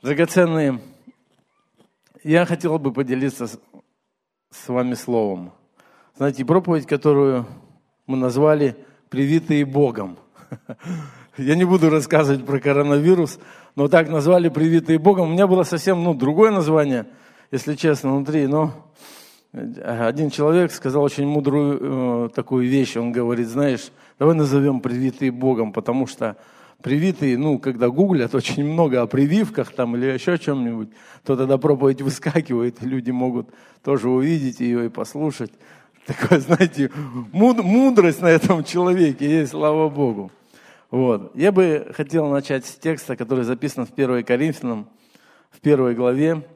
Драгоценные, я хотел бы поделиться с, вами словом. Знаете, проповедь, которую мы назвали «Привитые Богом». Я не буду рассказывать про коронавирус, но так назвали «Привитые Богом». У меня было совсем ну, другое название, если честно, внутри, но один человек сказал очень мудрую э, такую вещь. Он говорит, знаешь, давай назовем привитые Богом, потому что привитые, ну, когда гуглят очень много о прививках там или еще о чем-нибудь, то тогда проповедь выскакивает, и люди могут тоже увидеть ее и послушать. Такое, знаете, муд, мудрость на этом человеке есть, слава Богу. Вот. Я бы хотел начать с текста, который записан в 1 Коринфянам, в первой главе.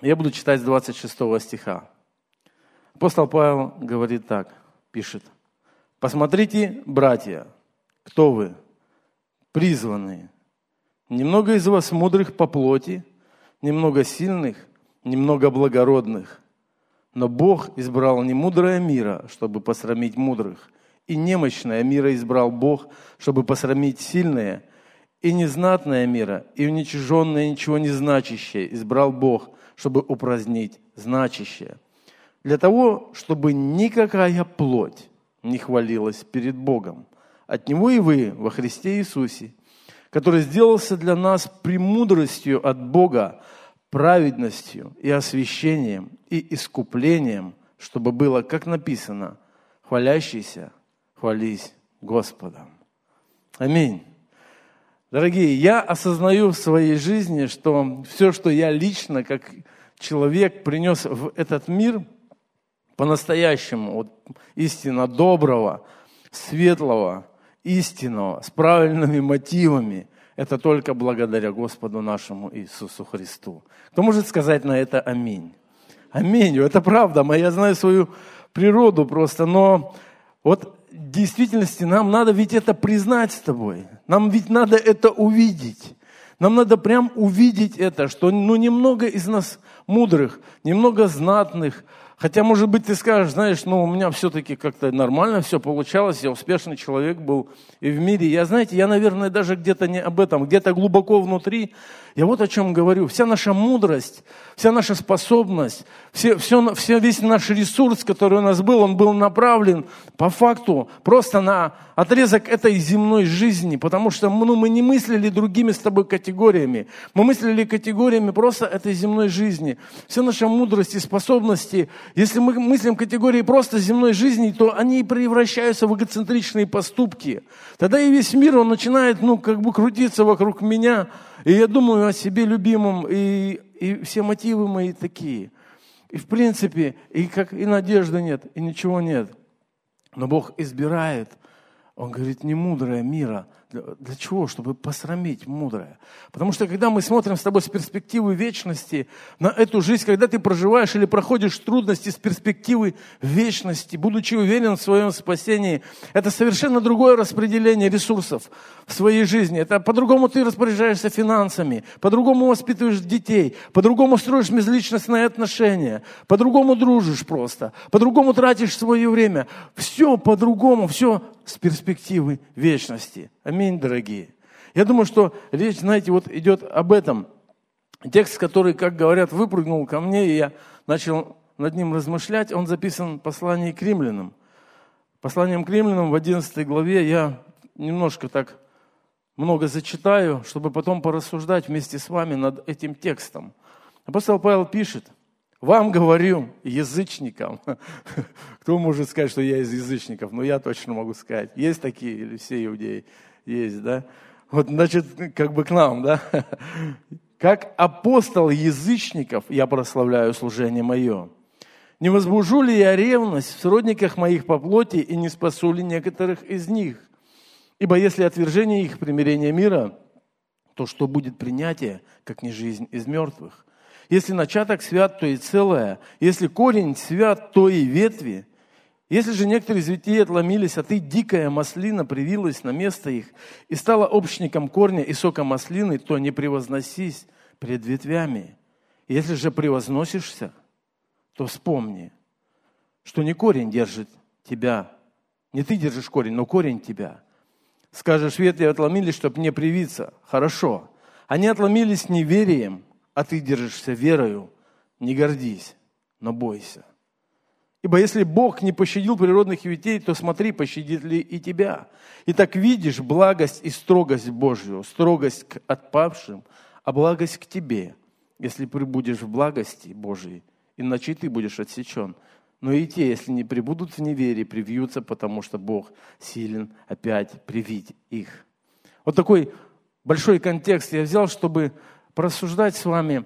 Я буду читать с 26 стиха. Апостол Павел говорит так, пишет. Посмотрите, братья, кто вы? Призванные. Немного из вас мудрых по плоти, немного сильных, немного благородных. Но Бог избрал не мудрое мира, чтобы посрамить мудрых, и немощное мира избрал Бог, чтобы посрамить сильное, и незнатное мира, и уничиженное ничего не значащее избрал Бог, чтобы упразднить значащее – для того, чтобы никакая плоть не хвалилась перед Богом. От Него и вы во Христе Иисусе, который сделался для нас премудростью от Бога, праведностью и освящением и искуплением, чтобы было, как написано, хвалящийся, хвались Господом. Аминь. Дорогие, я осознаю в своей жизни, что все, что я лично, как человек, принес в этот мир – по-настоящему, вот, истинно доброго, светлого, истинного, с правильными мотивами, это только благодаря Господу нашему Иисусу Христу. Кто может сказать на это аминь? Аминь. Это правда. Я знаю свою природу просто, но вот в действительности нам надо ведь это признать с тобой. Нам ведь надо это увидеть. Нам надо прям увидеть это, что ну, немного из нас мудрых, немного знатных, Хотя, может быть, ты скажешь, знаешь, ну, у меня все-таки как-то нормально все получалось, я успешный человек был и в мире. Я, знаете, я, наверное, даже где-то не об этом, где-то глубоко внутри, я вот о чем говорю. Вся наша мудрость, вся наша способность, все, все, все, весь наш ресурс, который у нас был, он был направлен по факту просто на отрезок этой земной жизни, потому что ну, мы не мыслили другими с тобой категориями. Мы мыслили категориями просто этой земной жизни. Вся наша мудрость и способности если мы мыслим категории просто земной жизни, то они превращаются в эгоцентричные поступки. Тогда и весь мир, он начинает, ну, как бы крутиться вокруг меня. И я думаю о себе любимом, и, и все мотивы мои такие. И в принципе, и, как, и надежды нет, и ничего нет. Но Бог избирает, Он говорит, не мудрое мира – для чего? Чтобы посрамить мудрое. Потому что когда мы смотрим с тобой с перспективы вечности на эту жизнь, когда ты проживаешь или проходишь трудности с перспективы вечности, будучи уверен в своем спасении, это совершенно другое распределение ресурсов в своей жизни. Это по-другому ты распоряжаешься финансами, по-другому воспитываешь детей, по-другому строишь межличностные отношения, по-другому дружишь просто, по-другому тратишь свое время. Все по-другому, все с перспективы вечности. Аминь, дорогие. Я думаю, что речь, знаете, вот идет об этом. Текст, который, как говорят, выпрыгнул ко мне, и я начал над ним размышлять, он записан в послании к римлянам. Посланием к римлянам в 11 главе я немножко так много зачитаю, чтобы потом порассуждать вместе с вами над этим текстом. Апостол Павел пишет – вам говорю, язычникам. Кто может сказать, что я из язычников? Ну, я точно могу сказать. Есть такие, или все иудеи есть, да? Вот, значит, как бы к нам, да? Как апостол язычников я прославляю служение мое. Не возбужу ли я ревность в сродниках моих по плоти и не спасу ли некоторых из них? Ибо если отвержение их примирения мира, то что будет принятие, как не жизнь из мертвых? Если начаток свят, то и целое. Если корень свят, то и ветви. Если же некоторые из ветвей отломились, а ты, дикая маслина, привилась на место их и стала общником корня и сока маслины, то не превозносись пред ветвями. Если же превозносишься, то вспомни, что не корень держит тебя, не ты держишь корень, но корень тебя. Скажешь, ветви отломились, чтобы не привиться. Хорошо. Они отломились неверием, а ты держишься верою. Не гордись, но бойся. Ибо если Бог не пощадил природных ветей, то смотри, пощадит ли и тебя. И так видишь благость и строгость Божью, строгость к отпавшим, а благость к тебе, если прибудешь в благости Божией, иначе ты будешь отсечен. Но и те, если не прибудут в неверии, привьются, потому что Бог силен опять привить их. Вот такой большой контекст я взял, чтобы порассуждать с вами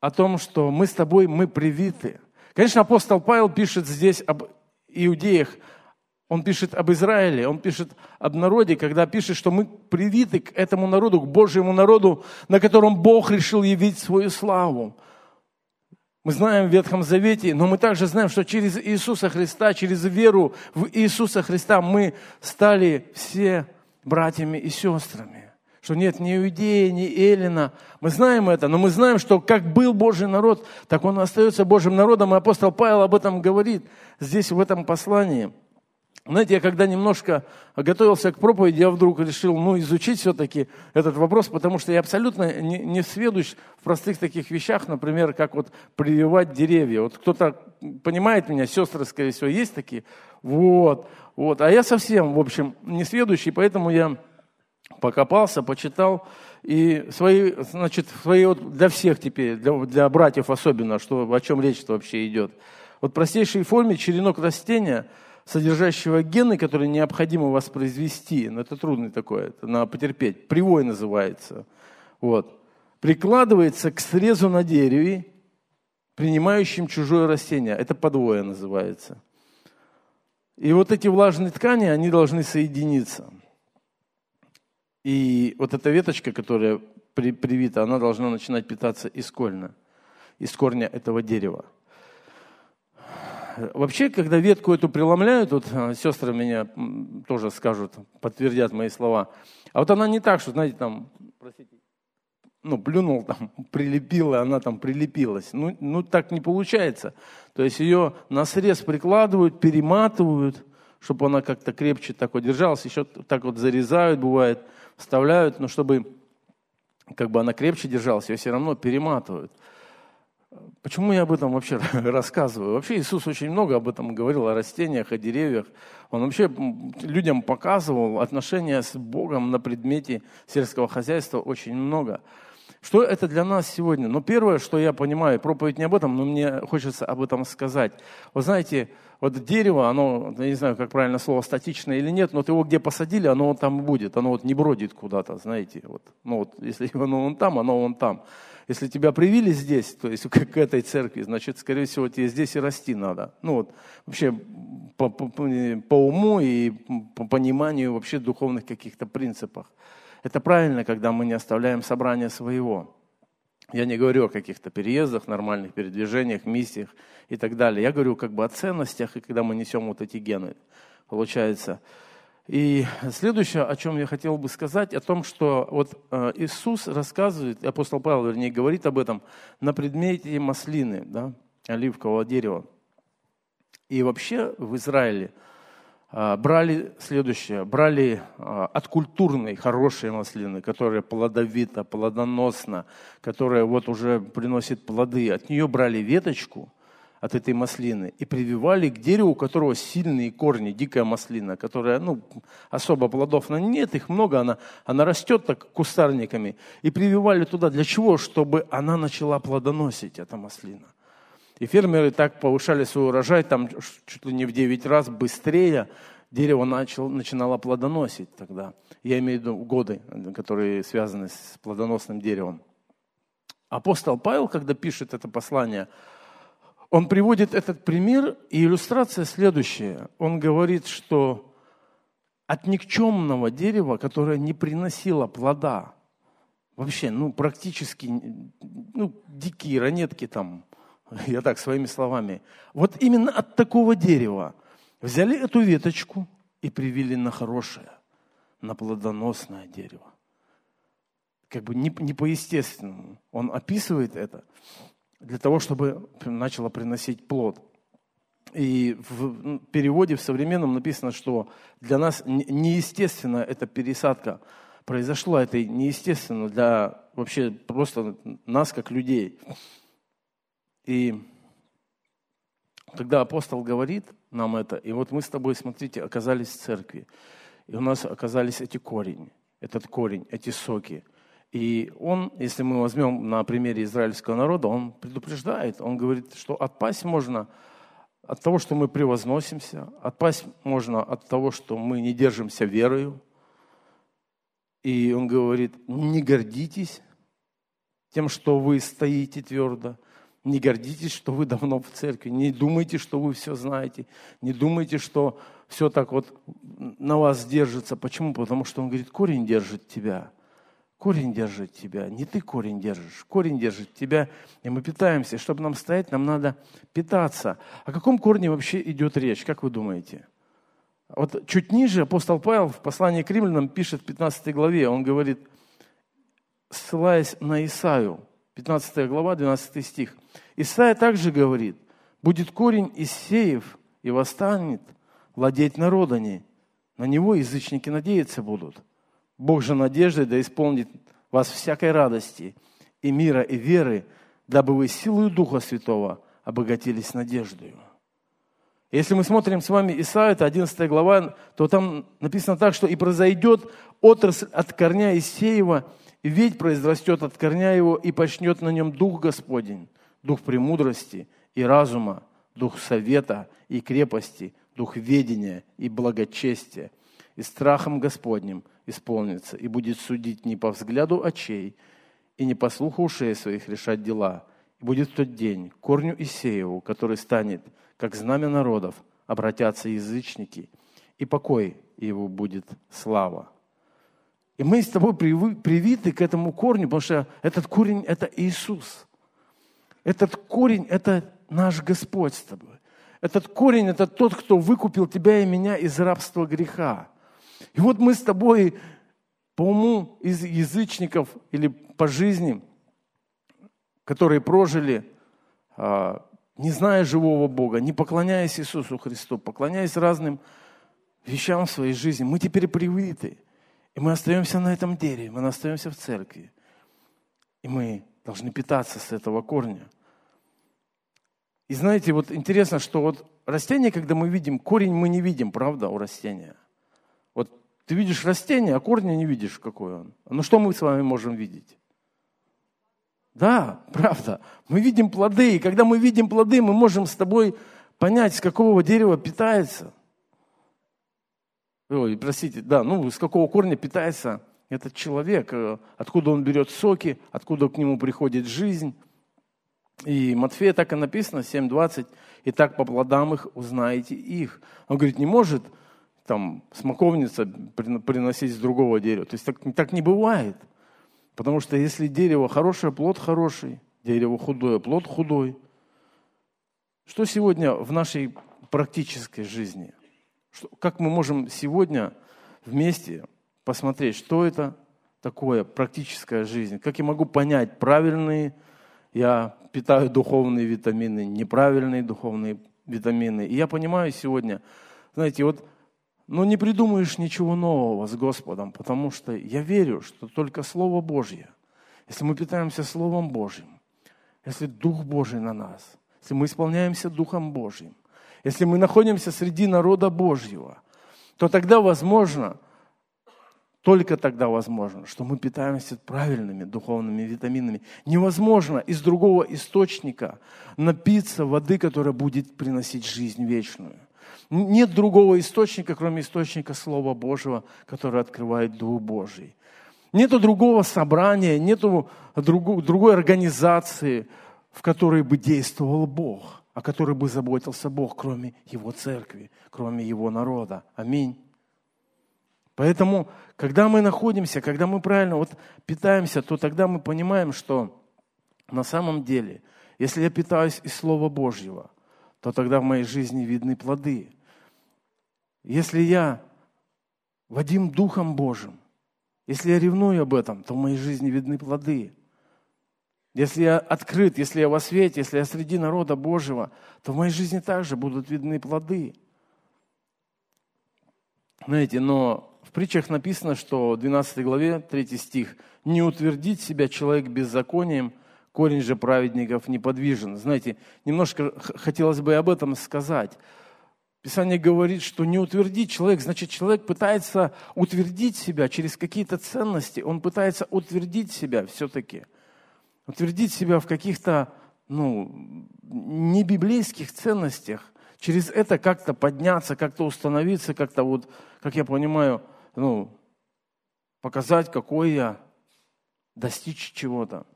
о том, что мы с тобой, мы привиты – Конечно, апостол Павел пишет здесь об иудеях, он пишет об Израиле, он пишет об народе, когда пишет, что мы привиты к этому народу, к Божьему народу, на котором Бог решил явить свою славу. Мы знаем в Ветхом Завете, но мы также знаем, что через Иисуса Христа, через веру в Иисуса Христа мы стали все братьями и сестрами что нет ни Иудея, ни Эллина. Мы знаем это, но мы знаем, что как был Божий народ, так он остается Божьим народом. И апостол Павел об этом говорит здесь, в этом послании. Знаете, я когда немножко готовился к проповеди, я вдруг решил ну, изучить все-таки этот вопрос, потому что я абсолютно не, не сведущ в простых таких вещах, например, как вот прививать деревья. Вот кто-то понимает меня, сестры, скорее всего, есть такие? Вот, вот. А я совсем, в общем, не сведущий, поэтому я покопался, почитал, и свои, значит, свои вот для всех теперь, для, для братьев особенно, что, о чем речь вообще идет. Вот в простейшей форме черенок растения, содержащего гены, которые необходимо воспроизвести, ну это трудно такое, это надо потерпеть, привой называется, вот, прикладывается к срезу на дереве, принимающим чужое растение, это подвоя называется. И вот эти влажные ткани, они должны соединиться – и вот эта веточка, которая при, привита, она должна начинать питаться искольно, из корня этого дерева. Вообще, когда ветку эту преломляют, вот а, сестры меня тоже скажут, подтвердят мои слова, а вот она не так, что, знаете, там, простите, ну, плюнул там, прилепила, она там прилепилась. Ну, ну, так не получается. То есть ее на срез прикладывают, перематывают, чтобы она как-то крепче так вот держалась, еще так вот зарезают, бывает – вставляют, но чтобы как бы она крепче держалась, ее все равно перематывают. Почему я об этом вообще рассказываю? Вообще Иисус очень много об этом говорил, о растениях, о деревьях. Он вообще людям показывал отношения с Богом на предмете сельского хозяйства очень много. Что это для нас сегодня? Ну, первое, что я понимаю, проповедь не об этом, но мне хочется об этом сказать. Вы знаете, вот дерево, оно, я не знаю, как правильно слово, статичное или нет, но вот его где посадили, оно там будет, оно вот не бродит куда-то, знаете. Вот. Ну вот, если оно вон там, оно вон там. Если тебя привили здесь, то есть к этой церкви, значит, скорее всего, тебе здесь и расти надо. Ну вот, вообще по, по, по уму и по пониманию вообще духовных каких-то принципах. Это правильно, когда мы не оставляем собрания своего. Я не говорю о каких-то переездах, нормальных передвижениях, миссиях и так далее. Я говорю как бы о ценностях, и когда мы несем вот эти гены, получается. И следующее, о чем я хотел бы сказать, о том, что вот э, Иисус рассказывает, апостол Павел, вернее, говорит об этом на предмете маслины, да, оливкового дерева. И вообще в Израиле – брали следующее, брали а, от культурной хорошей маслины, которая плодовита, плодоносна, которая вот уже приносит плоды, от нее брали веточку от этой маслины и прививали к дереву, у которого сильные корни, дикая маслина, которая, ну, особо плодов на нет, их много, она, она растет так кустарниками, и прививали туда. Для чего? Чтобы она начала плодоносить, эта маслина. И фермеры так повышали свой урожай, там чуть ли не в 9 раз быстрее дерево начало, начинало плодоносить тогда. Я имею в виду годы, которые связаны с плодоносным деревом. Апостол Павел, когда пишет это послание, он приводит этот пример, и иллюстрация следующая. Он говорит, что от никчемного дерева, которое не приносило плода, вообще, ну, практически, ну, дикие ранетки там, я так своими словами. Вот именно от такого дерева взяли эту веточку и привили на хорошее, на плодоносное дерево. Как бы не, не по-естественному. Он описывает это для того, чтобы начало приносить плод. И в переводе в современном написано, что для нас неестественно эта пересадка произошло. Это неестественно для вообще просто нас, как людей. И когда апостол говорит нам это, и вот мы с тобой, смотрите, оказались в церкви, и у нас оказались эти корень, этот корень, эти соки. И он, если мы возьмем на примере израильского народа, он предупреждает, он говорит, что отпасть можно от того, что мы превозносимся, отпасть можно от того, что мы не держимся верою. И он говорит, не гордитесь тем, что вы стоите твердо, не гордитесь, что вы давно в церкви, не думайте, что вы все знаете, не думайте, что все так вот на вас держится. Почему? Потому что он говорит, корень держит тебя – Корень держит тебя, не ты корень держишь, корень держит тебя, и мы питаемся. Чтобы нам стоять, нам надо питаться. О каком корне вообще идет речь, как вы думаете? Вот чуть ниже апостол Павел в послании к римлянам пишет в 15 главе, он говорит, ссылаясь на Исаю, 15 глава, 12 стих. Исаия также говорит, будет корень из сеев и восстанет владеть народами. На него язычники надеяться будут – Бог же надежды да исполнит вас всякой радости и мира и веры, дабы вы силою Духа Святого обогатились надеждою. Если мы смотрим с вами Исаия, это 11 глава, то там написано так, что «И произойдет отрасль от корня Исеева, ведь произрастет от корня его, и почнет на нем Дух Господень, Дух премудрости и разума, Дух совета и крепости, Дух ведения и благочестия, и страхом Господним – исполнится, и будет судить не по взгляду очей и не по слуху ушей своих решать дела. И будет в тот день корню Исееву, который станет, как знамя народов, обратятся язычники, и покой его будет слава. И мы с тобой привиты к этому корню, потому что этот корень – это Иисус. Этот корень – это наш Господь с тобой. Этот корень – это тот, кто выкупил тебя и меня из рабства греха. И вот мы с тобой по уму из язычников или по жизни, которые прожили, а, не зная живого Бога, не поклоняясь Иисусу Христу, поклоняясь разным вещам в своей жизни, мы теперь привиты. И мы остаемся на этом дереве, мы остаемся в церкви. И мы должны питаться с этого корня. И знаете, вот интересно, что вот растение, когда мы видим, корень мы не видим, правда, у растения. Вот ты видишь растение, а корня не видишь, какой он. Ну что мы с вами можем видеть? Да, правда. Мы видим плоды, и когда мы видим плоды, мы можем с тобой понять, с какого дерева питается. Ой, простите, да, ну, с какого корня питается этот человек, э, откуда он берет соки, откуда к нему приходит жизнь. И Матфея так и написано, 7.20, «И так по плодам их узнаете их». Он говорит, не может там смоковница приносить с другого дерева. То есть так, так не бывает. Потому что если дерево хорошее, плод хороший, дерево худое, плод худой. Что сегодня в нашей практической жизни? Что, как мы можем сегодня вместе посмотреть, что это такое практическая жизнь? Как я могу понять, правильные я питаю духовные витамины, неправильные духовные витамины. И я понимаю сегодня, знаете, вот но не придумаешь ничего нового с Господом, потому что я верю, что только Слово Божье, если мы питаемся Словом Божьим, если Дух Божий на нас, если мы исполняемся Духом Божьим, если мы находимся среди народа Божьего, то тогда возможно, только тогда возможно, что мы питаемся правильными духовными витаминами. Невозможно из другого источника напиться воды, которая будет приносить жизнь вечную. Нет другого источника, кроме источника Слова Божьего, который открывает Дух Божий. Нету другого собрания, нету другой организации, в которой бы действовал Бог, о которой бы заботился Бог, кроме Его церкви, кроме Его народа. Аминь. Поэтому, когда мы находимся, когда мы правильно вот питаемся, то тогда мы понимаем, что на самом деле, если я питаюсь из Слова Божьего, то тогда в моей жизни видны плоды. Если я Вадим Духом Божьим, если я ревную об этом, то в моей жизни видны плоды. Если я открыт, если я во свете, если я среди народа Божьего, то в моей жизни также будут видны плоды. Знаете, но в притчах написано, что в 12 главе, 3 стих, «Не утвердит себя человек беззаконием, корень же праведников неподвижен». Знаете, немножко хотелось бы об этом сказать. Писание говорит, что не утвердить человек, значит, человек пытается утвердить себя через какие-то ценности, он пытается утвердить себя все-таки, утвердить себя в каких-то, ну, не библейских ценностях, через это как-то подняться, как-то установиться, как-то вот, как я понимаю, ну, показать, какой я, достичь чего-то.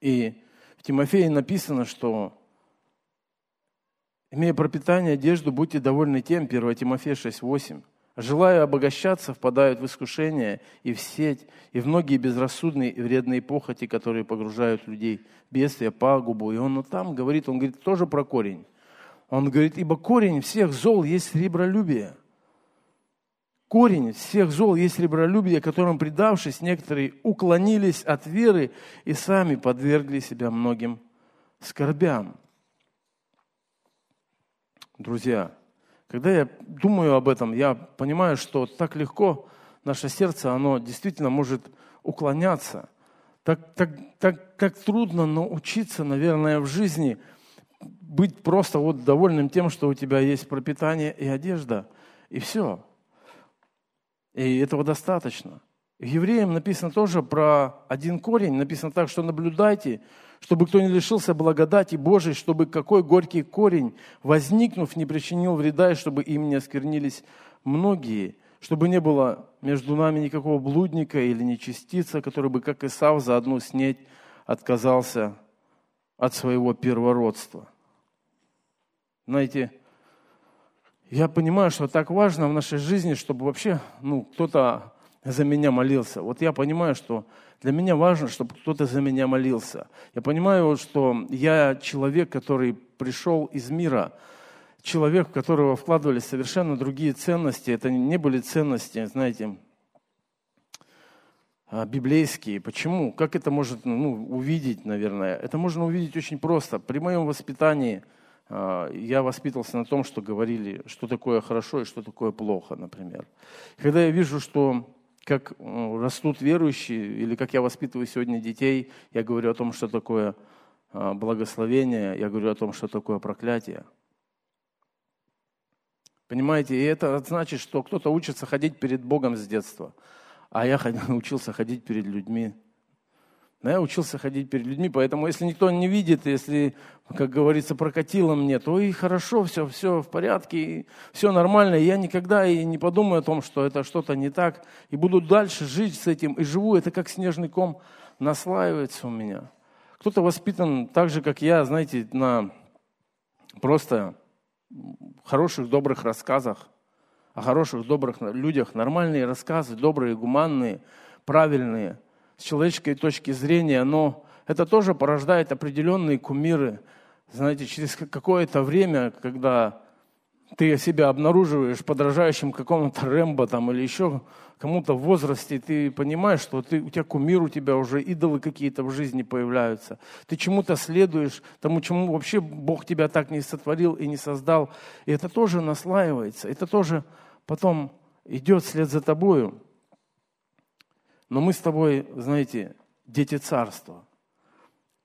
И в Тимофее написано, что Имея пропитание, одежду, будьте довольны тем, 1 Тимофея 6,8. Желая обогащаться, впадают в искушение и в сеть, и в многие безрассудные и вредные похоти, которые погружают людей в бедствие, пагубу. И он ну, там говорит, он говорит тоже про корень. Он говорит, ибо корень всех зол есть ребролюбие. Корень всех зол есть ребролюбие, которым, предавшись, некоторые уклонились от веры и сами подвергли себя многим скорбям. Друзья, когда я думаю об этом, я понимаю, что так легко наше сердце, оно действительно может уклоняться. Так, так, так как трудно научиться, наверное, в жизни – быть просто вот довольным тем, что у тебя есть пропитание и одежда, и все. И этого достаточно. В Евреям написано тоже про один корень, написано так, что наблюдайте, чтобы кто не лишился благодати Божией, чтобы какой горький корень, возникнув, не причинил вреда, и чтобы им не осквернились многие, чтобы не было между нами никакого блудника или нечистица, который бы, как Исав, за одну снеть отказался от своего первородства. Знаете, я понимаю, что так важно в нашей жизни, чтобы вообще ну, кто-то за меня молился. Вот я понимаю, что для меня важно, чтобы кто-то за меня молился. Я понимаю, что я человек, который пришел из мира, человек, в которого вкладывались совершенно другие ценности. Это не были ценности, знаете, а, библейские. Почему? Как это может ну, увидеть, наверное? Это можно увидеть очень просто. При моем воспитании а, я воспитывался на том, что говорили, что такое хорошо и что такое плохо, например. Когда я вижу, что как растут верующие, или как я воспитываю сегодня детей, я говорю о том, что такое а, благословение, я говорю о том, что такое проклятие. Понимаете, и это значит, что кто-то учится ходить перед Богом с детства – а я учился ходить перед людьми. Но я учился ходить перед людьми, поэтому если никто не видит, если, как говорится, прокатило мне, то и хорошо, все, все в порядке, все нормально. Я никогда и не подумаю о том, что это что-то не так, и буду дальше жить с этим, и живу. Это как снежный ком наслаивается у меня. Кто-то воспитан так же, как я, знаете, на просто хороших, добрых рассказах – о хороших, добрых людях, нормальные рассказы, добрые, гуманные, правильные, с человеческой точки зрения, но это тоже порождает определенные кумиры. Знаете, через какое-то время, когда ты себя обнаруживаешь подражающим какому-то Рэмбо там, или еще кому-то в возрасте, ты понимаешь, что ты, у тебя кумир, у тебя уже идолы какие-то в жизни появляются. Ты чему-то следуешь, тому, чему вообще Бог тебя так не сотворил и не создал. И это тоже наслаивается, это тоже потом идет вслед за тобою. Но мы с тобой, знаете, дети царства.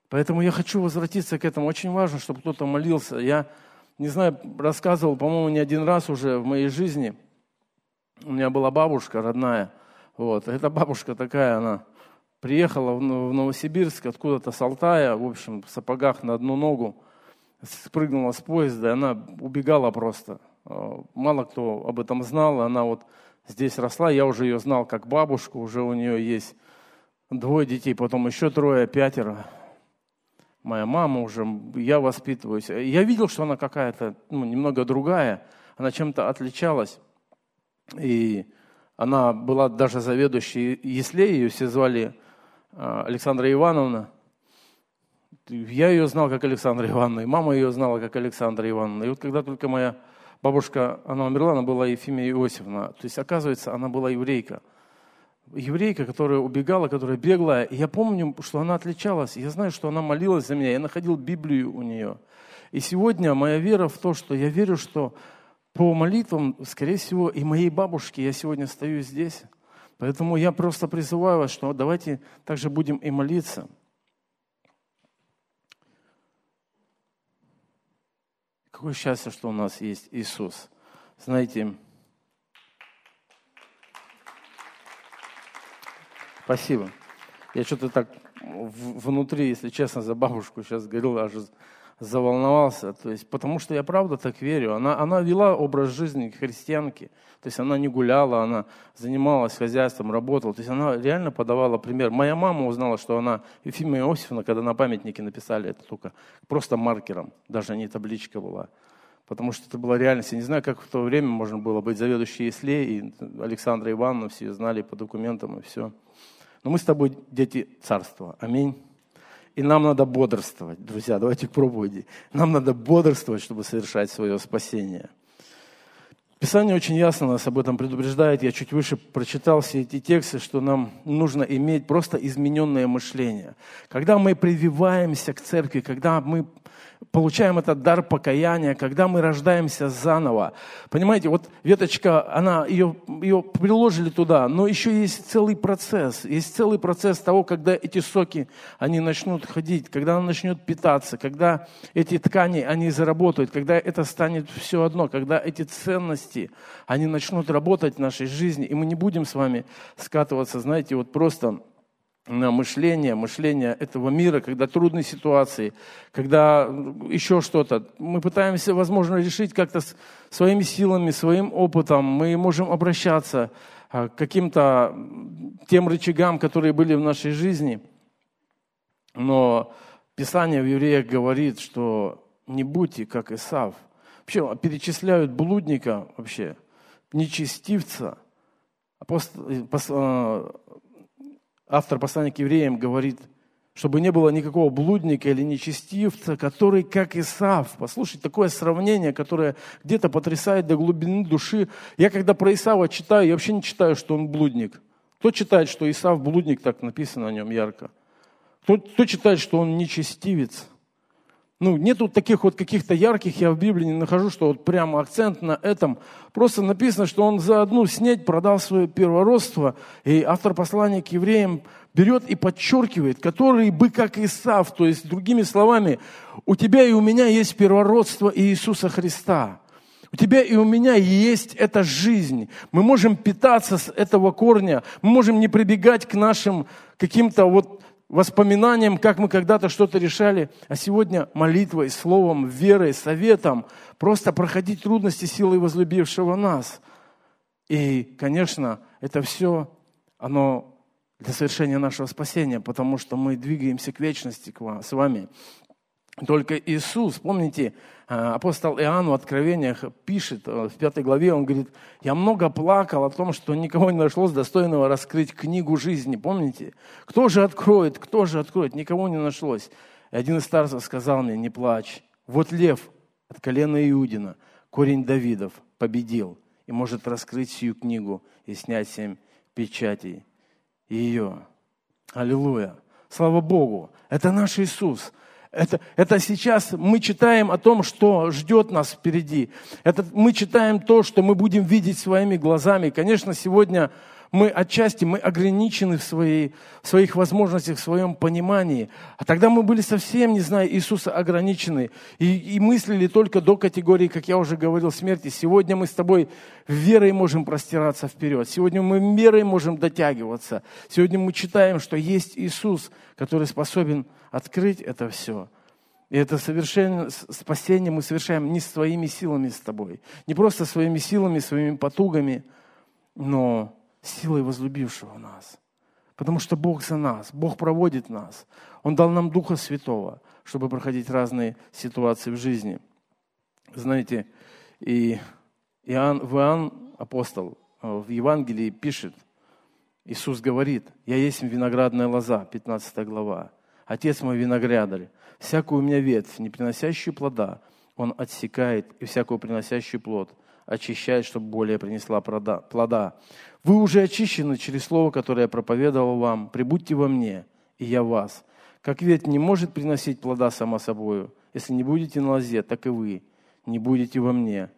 Поэтому я хочу возвратиться к этому. Очень важно, чтобы кто-то молился. Я, не знаю, рассказывал, по-моему, не один раз уже в моей жизни. У меня была бабушка родная. Вот. Эта бабушка такая, она приехала в Новосибирск откуда-то с Алтая, в общем, в сапогах на одну ногу, спрыгнула с поезда, и она убегала просто. Э, мало кто об этом знал, она вот здесь росла, я уже ее знал как бабушку, уже у нее есть двое детей, потом еще трое, пятеро. Моя мама уже, я воспитываюсь. Я видел, что она какая-то ну, немного другая, она чем-то отличалась. И она была даже заведующей Еслей, ее все звали э, Александра Ивановна. Я ее знал как Александра Ивановна, и мама ее знала как Александра Ивановна. И вот когда только моя бабушка, она умерла, она была Ефимия Иосифовна. То есть, оказывается, она была еврейка. Еврейка, которая убегала, которая бегла. И я помню, что она отличалась. Я знаю, что она молилась за меня. Я находил Библию у нее. И сегодня моя вера в то, что я верю, что по молитвам, скорее всего, и моей бабушки я сегодня стою здесь. Поэтому я просто призываю вас, что давайте также будем и молиться. Какое счастье, что у нас есть Иисус. Знаете, спасибо. Я что-то так внутри, если честно, за бабушку сейчас говорил, аж заволновался. То есть, потому что я правда так верю. Она, она вела образ жизни христианки. То есть она не гуляла, она занималась хозяйством, работала. То есть она реально подавала пример. Моя мама узнала, что она, Ефима Иосифовна, когда на памятнике написали это только просто маркером, даже не табличка была. Потому что это была реальность. Я не знаю, как в то время можно было быть заведующей Исле, и Александра Ивановна все знали по документам и все. Но мы с тобой дети царства. Аминь. И нам надо бодрствовать, друзья, давайте проповеди. Нам надо бодрствовать, чтобы совершать свое спасение. Писание очень ясно нас об этом предупреждает. Я чуть выше прочитал все эти тексты, что нам нужно иметь просто измененное мышление. Когда мы прививаемся к церкви, когда мы получаем этот дар покаяния, когда мы рождаемся заново. Понимаете, вот веточка, она, ее, ее приложили туда, но еще есть целый процесс. Есть целый процесс того, когда эти соки, они начнут ходить, когда она начнет питаться, когда эти ткани, они заработают, когда это станет все одно, когда эти ценности, они начнут работать в нашей жизни, и мы не будем с вами скатываться, знаете, вот просто на мышление, мышление этого мира, когда трудные ситуации, когда еще что-то. Мы пытаемся, возможно, решить как-то своими силами, своим опытом. Мы можем обращаться а, к каким-то тем рычагам, которые были в нашей жизни. Но Писание в Евреях говорит, что не будьте как Исав. Вообще перечисляют блудника вообще, нечестивца. Апостол, а, автор послания к евреям говорит, чтобы не было никакого блудника или нечестивца, который как Исав. Послушайте, такое сравнение, которое где-то потрясает до глубины души. Я когда про Исава читаю, я вообще не читаю, что он блудник. Кто читает, что Исав блудник, так написано о нем ярко? Кто, кто читает, что он нечестивец? Ну, нету таких вот каких-то ярких, я в Библии не нахожу, что вот прямо акцент на этом. Просто написано, что он за одну снедь продал свое первородство. И автор послания к евреям берет и подчеркивает, который бы как Исав, то есть другими словами, у тебя и у меня есть первородство Иисуса Христа. У тебя и у меня есть эта жизнь. Мы можем питаться с этого корня. Мы можем не прибегать к нашим каким-то вот воспоминаниям, как мы когда-то что-то решали, а сегодня молитвой, словом, верой, советом просто проходить трудности силой возлюбившего нас. И, конечно, это все, оно для совершения нашего спасения, потому что мы двигаемся к вечности к вам, с вами. Только Иисус, помните, апостол Иоанн в Откровениях пишет, э, в пятой главе, он говорит, я много плакал о том, что никого не нашлось достойного раскрыть книгу жизни, помните? Кто же откроет, кто же откроет? Никого не нашлось. И один из старцев сказал мне, не плачь, вот лев от колена Иудина, корень Давидов, победил и может раскрыть сию книгу и снять семь печатей ее. Аллилуйя. Слава Богу. Это наш Иисус. Это, это сейчас мы читаем о том, что ждет нас впереди. Это, мы читаем то, что мы будем видеть своими глазами. Конечно, сегодня мы отчасти мы ограничены в, своей, в своих возможностях, в своем понимании. А тогда мы были совсем, не зная Иисуса, ограничены. И, и мыслили только до категории, как я уже говорил, смерти. Сегодня мы с тобой верой можем простираться вперед. Сегодня мы верой можем дотягиваться. Сегодня мы читаем, что есть Иисус, который способен открыть это все. И это совершенно спасение мы совершаем не своими силами с тобой, не просто своими силами, своими потугами, но силой возлюбившего нас. Потому что Бог за нас, Бог проводит нас. Он дал нам Духа Святого, чтобы проходить разные ситуации в жизни. Знаете, и Иоанн, Иоанн, апостол, э, в Евангелии пишет, Иисус говорит, «Я есть виноградная лоза», 15 глава. Отец мой виноградарь, всякую у меня ветвь, не приносящую плода, он отсекает, и всякую приносящую плод очищает, чтобы более принесла плода. Вы уже очищены через слово, которое я проповедовал вам. Прибудьте во мне, и я вас. Как ветвь не может приносить плода сама собою, если не будете на лозе, так и вы не будете во мне.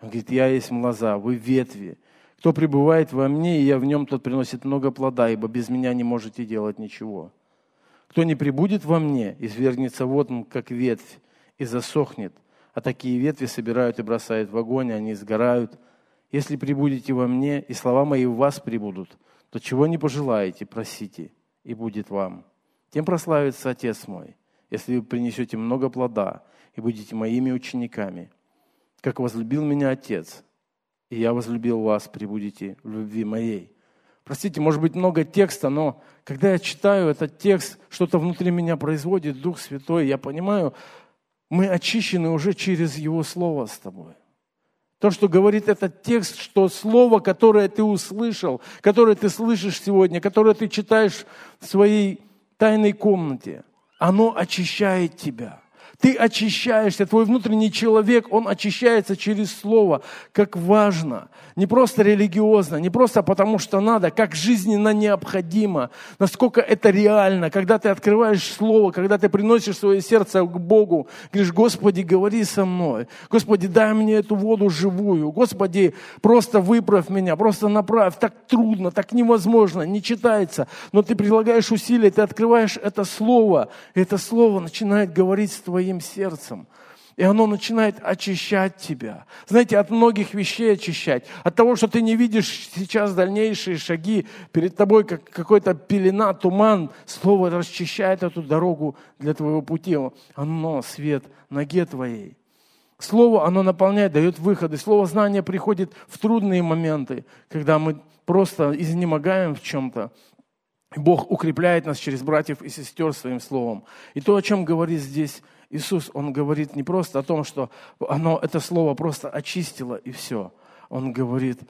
Он говорит, я есть лоза, вы ветви. Кто пребывает во мне, и я в нем, тот приносит много плода, ибо без меня не можете делать ничего. Кто не прибудет во мне, извергнется вот он, как ветвь, и засохнет. А такие ветви собирают и бросают в огонь, они сгорают. Если прибудете во мне, и слова мои в вас прибудут, то чего не пожелаете, просите, и будет вам. Тем прославится Отец мой, если вы принесете много плода и будете моими учениками. Как возлюбил меня Отец, и я возлюбил вас, прибудете в любви моей. Простите, может быть много текста, но когда я читаю этот текст, что-то внутри меня производит Дух Святой, я понимаю, мы очищены уже через Его Слово с тобой. То, что говорит этот текст, что слово, которое ты услышал, которое ты слышишь сегодня, которое ты читаешь в своей тайной комнате, оно очищает тебя. Ты очищаешься, твой внутренний человек, он очищается через Слово, как важно. Не просто религиозно, не просто потому, что надо, как жизненно необходимо. Насколько это реально, когда ты открываешь Слово, когда ты приносишь свое сердце к Богу, говоришь, Господи, говори со мной. Господи, дай мне эту воду живую. Господи, просто выправь меня, просто направь. Так трудно, так невозможно, не читается. Но ты прилагаешь усилия, ты открываешь это Слово, и это Слово начинает говорить с твоим твоим сердцем. И оно начинает очищать тебя. Знаете, от многих вещей очищать. От того, что ты не видишь сейчас дальнейшие шаги, перед тобой как какой-то пелена, туман, Слово расчищает эту дорогу для твоего пути. Оно свет ноге твоей. Слово, оно наполняет, дает выходы. Слово знания приходит в трудные моменты, когда мы просто изнемогаем в чем-то. Бог укрепляет нас через братьев и сестер своим словом. И то, о чем говорит здесь Иисус, Он говорит не просто о том, что оно, это слово просто очистило и все. Он говорит,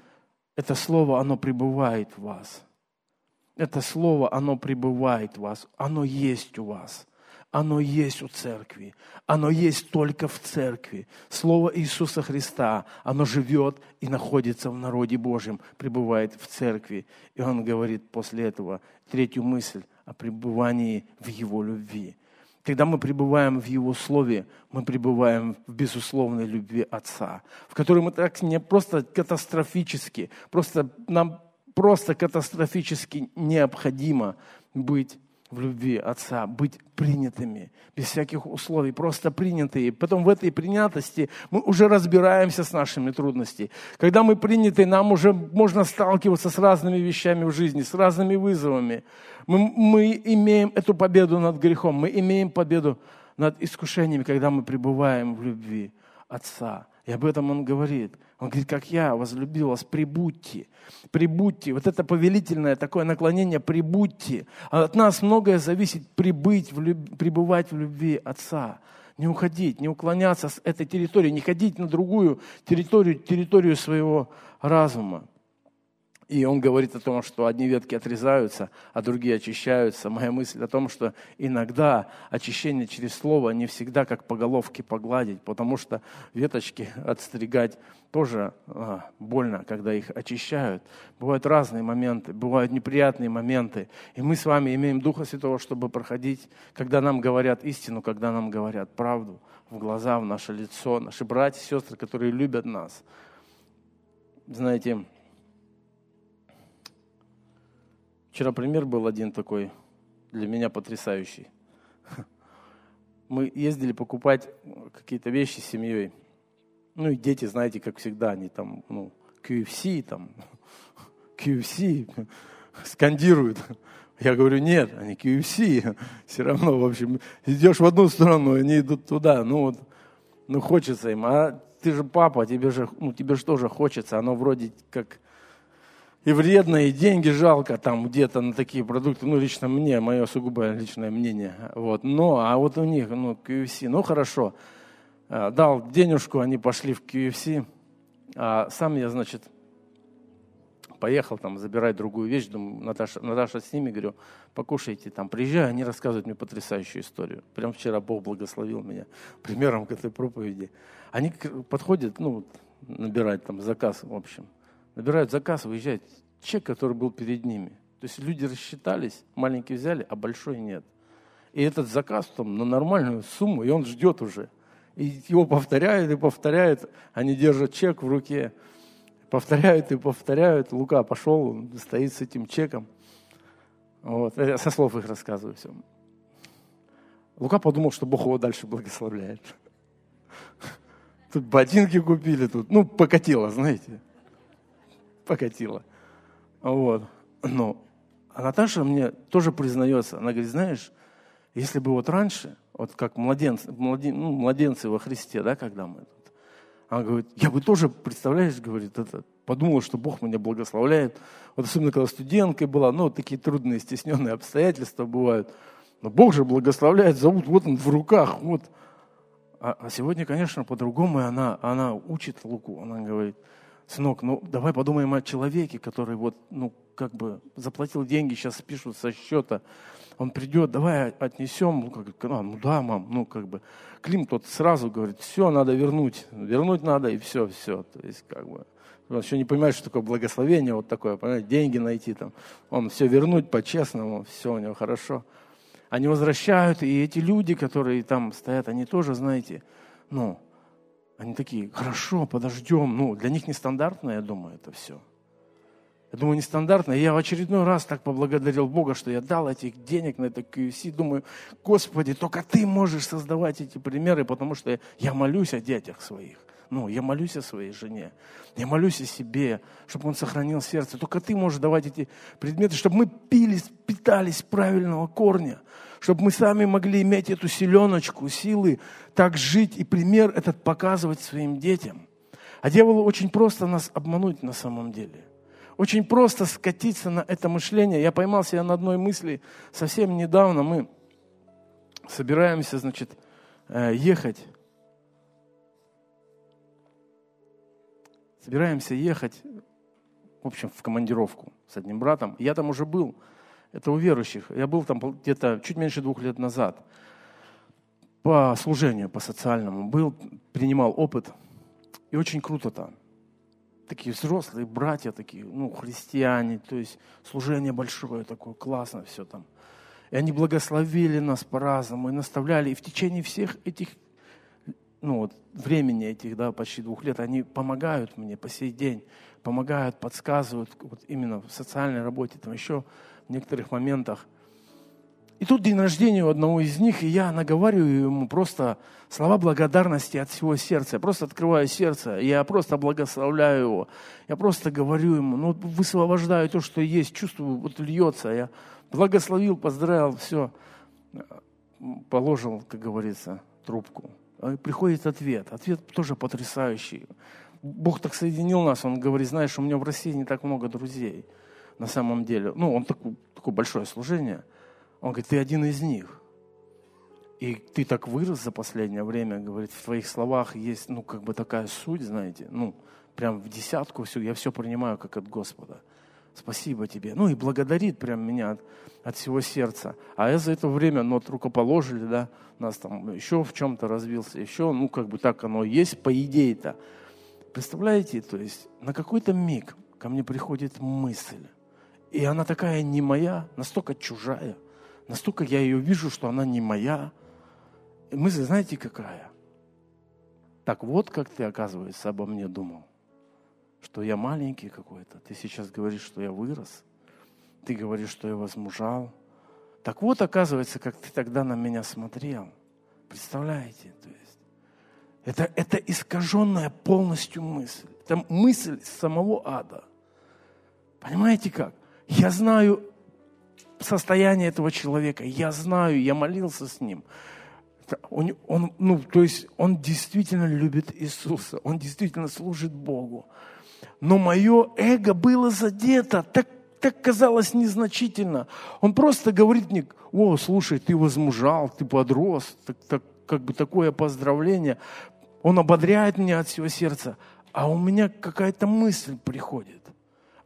это слово, оно пребывает в вас. Это слово, оно пребывает в вас. Оно есть у вас. Оно есть у церкви. Оно есть только в церкви. Слово Иисуса Христа, оно живет и находится в народе Божьем, пребывает в церкви. И он говорит после этого третью мысль о пребывании в Его любви. Когда мы пребываем в Его Слове, мы пребываем в безусловной любви Отца, в которой мы так не просто катастрофически, просто нам просто катастрофически необходимо быть в любви Отца, быть принятыми, без всяких условий, просто принятые. Потом в этой принятости мы уже разбираемся с нашими трудностями. Когда мы приняты, нам уже можно сталкиваться с разными вещами в жизни, с разными вызовами. Мы, мы имеем эту победу над грехом, мы имеем победу над искушениями, когда мы пребываем в любви Отца. И об этом он говорит. Он говорит, как я возлюбил вас, прибудьте, прибудьте. Вот это повелительное такое наклонение, прибудьте. А от нас многое зависит прибыть, в люб... пребывать в любви Отца. Не уходить, не уклоняться с этой территории, не ходить на другую территорию, территорию своего разума. И он говорит о том, что одни ветки отрезаются, а другие очищаются. Моя мысль о том, что иногда очищение через слово не всегда как по головке погладить, потому что веточки отстригать тоже а, больно, когда их очищают. Бывают разные моменты, бывают неприятные моменты. И мы с вами имеем Духа Святого, чтобы проходить, когда нам говорят истину, когда нам говорят правду в глаза, в наше лицо. Наши братья и сестры, которые любят нас. Знаете, Вчера пример был один такой, для меня потрясающий. Мы ездили покупать какие-то вещи с семьей. Ну и дети, знаете, как всегда, они там, ну, QFC, там, QFC скандируют. Я говорю, нет, они QFC. Все равно, в общем, идешь в одну сторону, они идут туда. Ну вот, ну хочется им. А ты же папа, тебе же, ну тебе же тоже хочется. Оно вроде как и вредно, и деньги жалко там где-то на такие продукты. Ну, лично мне, мое сугубо личное мнение. Вот. Но, а вот у них, ну, QFC, ну, хорошо. А, дал денежку, они пошли в QFC. А сам я, значит, поехал там забирать другую вещь. Думаю, Наташа, Наташа с ними, говорю, покушайте там. Приезжаю, они рассказывают мне потрясающую историю. Прям вчера Бог благословил меня примером к этой проповеди. Они подходят, ну, набирать там заказ, в общем – набирают заказ, выезжает чек, который был перед ними. То есть люди рассчитались, маленький взяли, а большой нет. И этот заказ там на нормальную сумму, и он ждет уже. И его повторяют и повторяют. Они держат чек в руке. Повторяют и повторяют. Лука пошел, он стоит с этим чеком. Вот. Я со слов их рассказываю все. Лука подумал, что Бог его дальше благословляет. Тут ботинки купили, тут, ну, покатило, знаете. Покатило. Вот. Но а Наташа мне тоже признается, она говорит, знаешь, если бы вот раньше, вот как младенцы, младен, ну, младенцы во Христе, да, когда мы тут, она говорит, я бы тоже, представляешь, говорит, это, подумала, что Бог меня благословляет. Вот особенно, когда студенткой была, ну, такие трудные, стесненные обстоятельства бывают. Но Бог же благословляет, зовут, вот он в руках, вот. А, а сегодня, конечно, по-другому, и она, она учит Луку, она говорит, сынок, ну, давай подумаем о человеке, который вот, ну, как бы заплатил деньги, сейчас пишут со счета, он придет, давай отнесем, ну, как, а, ну да, мам, ну как бы. Клим тот сразу говорит, все, надо вернуть, вернуть надо и все, все. То есть как бы он еще не понимает, что такое благословение, вот такое, понимаете, деньги найти там. Он все вернуть по-честному, все у него хорошо. Они возвращают, и эти люди, которые там стоят, они тоже, знаете, ну, они такие, хорошо, подождем. Ну, для них нестандартно, я думаю, это все. Я думаю, нестандартно. Я в очередной раз так поблагодарил Бога, что я дал этих денег на это QC. Думаю, Господи, только Ты можешь создавать эти примеры, потому что я молюсь о детях своих. Ну, я молюсь о своей жене. Я молюсь о себе, чтобы он сохранил сердце. Только ты можешь давать эти предметы, чтобы мы пились, питались правильного корня. Чтобы мы сами могли иметь эту селеночку, силы так жить и пример этот показывать своим детям. А дьяволу очень просто нас обмануть на самом деле. Очень просто скатиться на это мышление. Я поймал себя на одной мысли совсем недавно. Мы собираемся, значит, э, ехать. Собираемся ехать, в общем, в командировку с одним братом. Я там уже был. Это у верующих. Я был там где-то чуть меньше двух лет назад. По служению, по социальному. Был, принимал опыт. И очень круто там такие взрослые братья, такие, ну, христиане, то есть служение большое такое, классно все там. И они благословили нас по-разному и наставляли. И в течение всех этих, ну вот, времени этих, да, почти двух лет, они помогают мне по сей день, помогают, подсказывают, вот именно в социальной работе, там еще в некоторых моментах – и тут день рождения у одного из них, и я наговариваю ему просто слова благодарности от всего сердца. Я просто открываю сердце, я просто благословляю его. Я просто говорю ему, ну, высвобождаю то, что есть, чувствую, вот льется. Я благословил, поздравил, все. Положил, как говорится, трубку. И приходит ответ. Ответ тоже потрясающий. Бог так соединил нас, он говорит, знаешь, у меня в России не так много друзей на самом деле. Ну, он такое, такое большое служение – он говорит, ты один из них. И ты так вырос за последнее время, говорит, в твоих словах есть, ну, как бы такая суть, знаете, ну, прям в десятку все, я все принимаю как от Господа. Спасибо тебе. Ну и благодарит прям меня от, от всего сердца. А я за это время, ну, от рукоположили, да, нас там еще в чем-то развился, еще, ну, как бы так оно есть, по идее-то. Представляете, то есть на какой-то миг ко мне приходит мысль, и она такая не моя, настолько чужая – Настолько я ее вижу, что она не моя. И мысль, знаете, какая? Так вот, как ты, оказывается, обо мне думал. Что я маленький какой-то. Ты сейчас говоришь, что я вырос. Ты говоришь, что я возмужал. Так вот, оказывается, как ты тогда на меня смотрел. Представляете? То есть, это, это искаженная полностью мысль. Это мысль самого ада. Понимаете как? Я знаю состояние этого человека. Я знаю, я молился с ним. Он, он, ну, то есть он действительно любит Иисуса, он действительно служит Богу. Но мое эго было задето, так, так казалось незначительно. Он просто говорит мне, о, слушай, ты возмужал, ты подрос, так, так, как бы такое поздравление. Он ободряет меня от всего сердца, а у меня какая-то мысль приходит.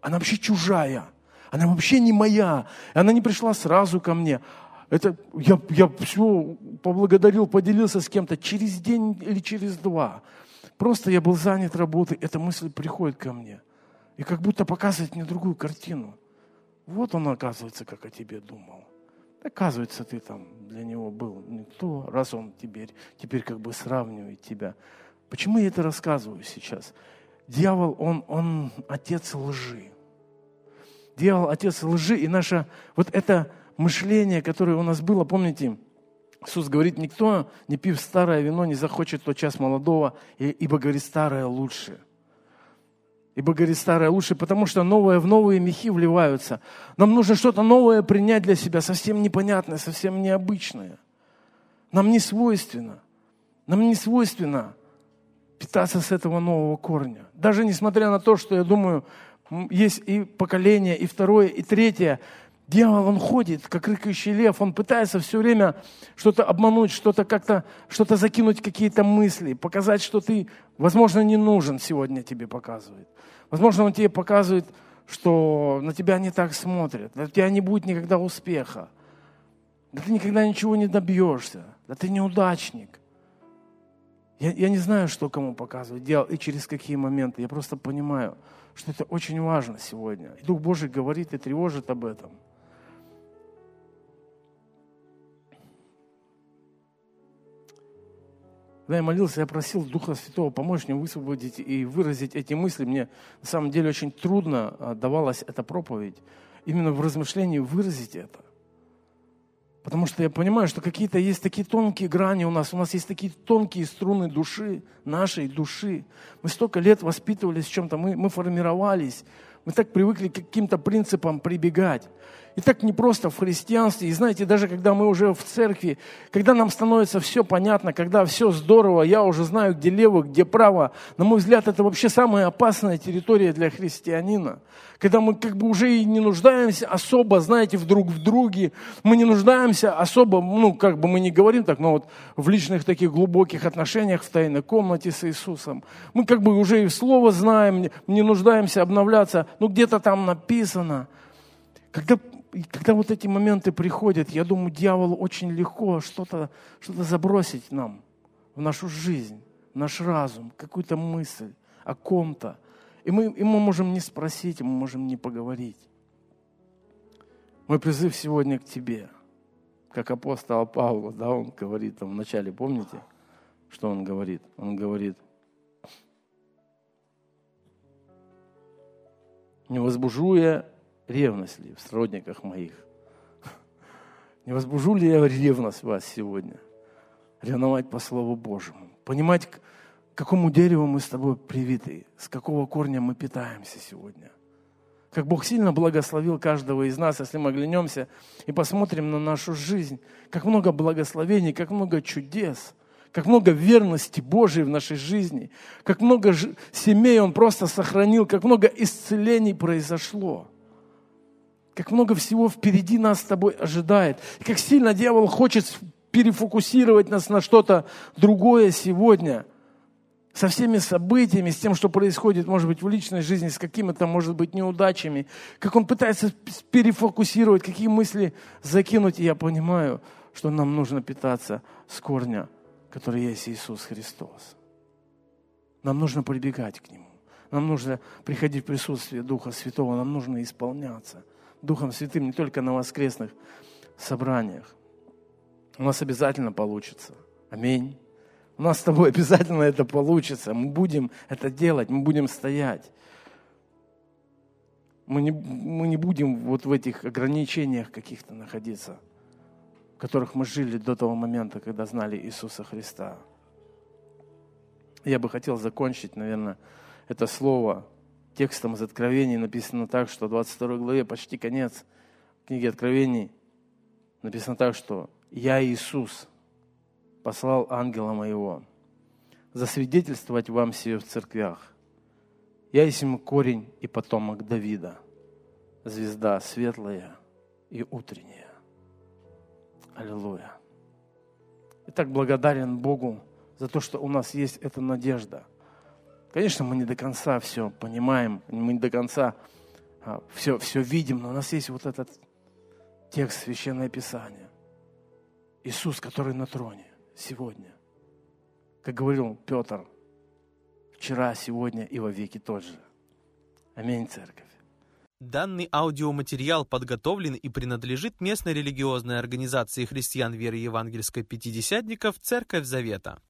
Она вообще чужая. Она вообще не моя. Она не пришла сразу ко мне. Это я, я все поблагодарил, поделился с кем-то через день или через два. Просто я был занят работой, эта мысль приходит ко мне. И как будто показывает мне другую картину. Вот он, оказывается, как о тебе думал. Оказывается, ты там для него был никто, раз он теперь, теперь как бы сравнивает тебя. Почему я это рассказываю сейчас? Дьявол, он, он отец лжи. Дьявол отец лжи, и наше вот это мышление, которое у нас было, помните, Иисус говорит, никто, не пив старое вино, не захочет тот час молодого, ибо, говорит, старое лучше. Ибо, говорит, старое лучше, потому что новое в новые мехи вливаются. Нам нужно что-то новое принять для себя, совсем непонятное, совсем необычное. Нам не свойственно. Нам не свойственно питаться с этого нового корня. Даже несмотря на то, что, я думаю, есть и поколение, и второе, и третье, Дьявол, он ходит, как рыкающий лев, он пытается все время что-то обмануть, что-то как-то, что-то закинуть, какие-то мысли, показать, что ты, возможно, не нужен сегодня тебе показывает. Возможно, он тебе показывает, что на тебя не так смотрят, у тебя не будет никогда успеха, да ты никогда ничего не добьешься, да ты неудачник. Я, я не знаю, что кому показывать, делал и через какие моменты. Я просто понимаю, что это очень важно сегодня. И Дух Божий говорит и тревожит об этом – Когда я молился, я просил Духа Святого помочь мне высвободить и выразить эти мысли. Мне на самом деле очень трудно а, давалась эта проповедь. Именно в размышлении выразить это. Потому что я понимаю, что какие-то есть такие тонкие грани у нас, у нас есть такие тонкие струны души, нашей души. Мы столько лет воспитывались в чем-то, мы, мы формировались, мы так привыкли к каким-то принципам прибегать. И так не просто в христианстве. И знаете, даже когда мы уже в церкви, когда нам становится все понятно, когда все здорово, я уже знаю, где лево, где право, на мой взгляд, это вообще самая опасная территория для христианина. Когда мы как бы уже и не нуждаемся особо, знаете, в друг в друге, мы не нуждаемся особо, ну, как бы мы не говорим так, но вот в личных таких глубоких отношениях в тайной комнате с Иисусом. Мы как бы уже и слово знаем, не нуждаемся обновляться, ну, где-то там написано. Когда и когда вот эти моменты приходят, я думаю, дьяволу очень легко что-то что забросить нам в нашу жизнь, в наш разум, какую-то мысль о ком-то. И мы, и мы можем не спросить, мы можем не поговорить. Мой призыв сегодня к тебе, как апостол Павла, да, он говорит там вначале, помните, что он говорит? Он говорит, не возбужу я ревность ли в сродниках моих? Не возбужу ли я ревность вас сегодня? Ревновать по Слову Божьему. Понимать, к какому дереву мы с тобой привиты, с какого корня мы питаемся сегодня. Как Бог сильно благословил каждого из нас, если мы оглянемся и посмотрим на нашу жизнь, как много благословений, как много чудес, как много верности Божьей в нашей жизни, как много семей Он просто сохранил, как много исцелений произошло – как много всего впереди нас с тобой ожидает. Как сильно дьявол хочет перефокусировать нас на что-то другое сегодня. Со всеми событиями, с тем, что происходит, может быть, в личной жизни, с какими-то, может быть, неудачами. Как он пытается перефокусировать, какие мысли закинуть. И я понимаю, что нам нужно питаться с корня, который есть Иисус Христос. Нам нужно прибегать к Нему. Нам нужно приходить в присутствие Духа Святого, нам нужно исполняться – Духом Святым не только на воскресных собраниях. У нас обязательно получится. Аминь. У нас с тобой обязательно это получится. Мы будем это делать, мы будем стоять. Мы не, мы не будем вот в этих ограничениях каких-то находиться, в которых мы жили до того момента, когда знали Иисуса Христа. Я бы хотел закончить, наверное, это слово текстом из Откровений написано так, что в 22 главе, почти конец книги Откровений, написано так, что «Я, Иисус, послал ангела моего засвидетельствовать вам сие в церквях. Я есть корень и потомок Давида, звезда светлая и утренняя». Аллилуйя. И так благодарен Богу за то, что у нас есть эта надежда – Конечно, мы не до конца все понимаем, мы не до конца все, а, все видим, но у нас есть вот этот текст Священное Писание. Иисус, который на троне сегодня. Как говорил Петр, вчера, сегодня и во веки тот же. Аминь, церковь. Данный аудиоматериал подготовлен и принадлежит местной религиозной организации христиан веры евангельской пятидесятников «Церковь Завета».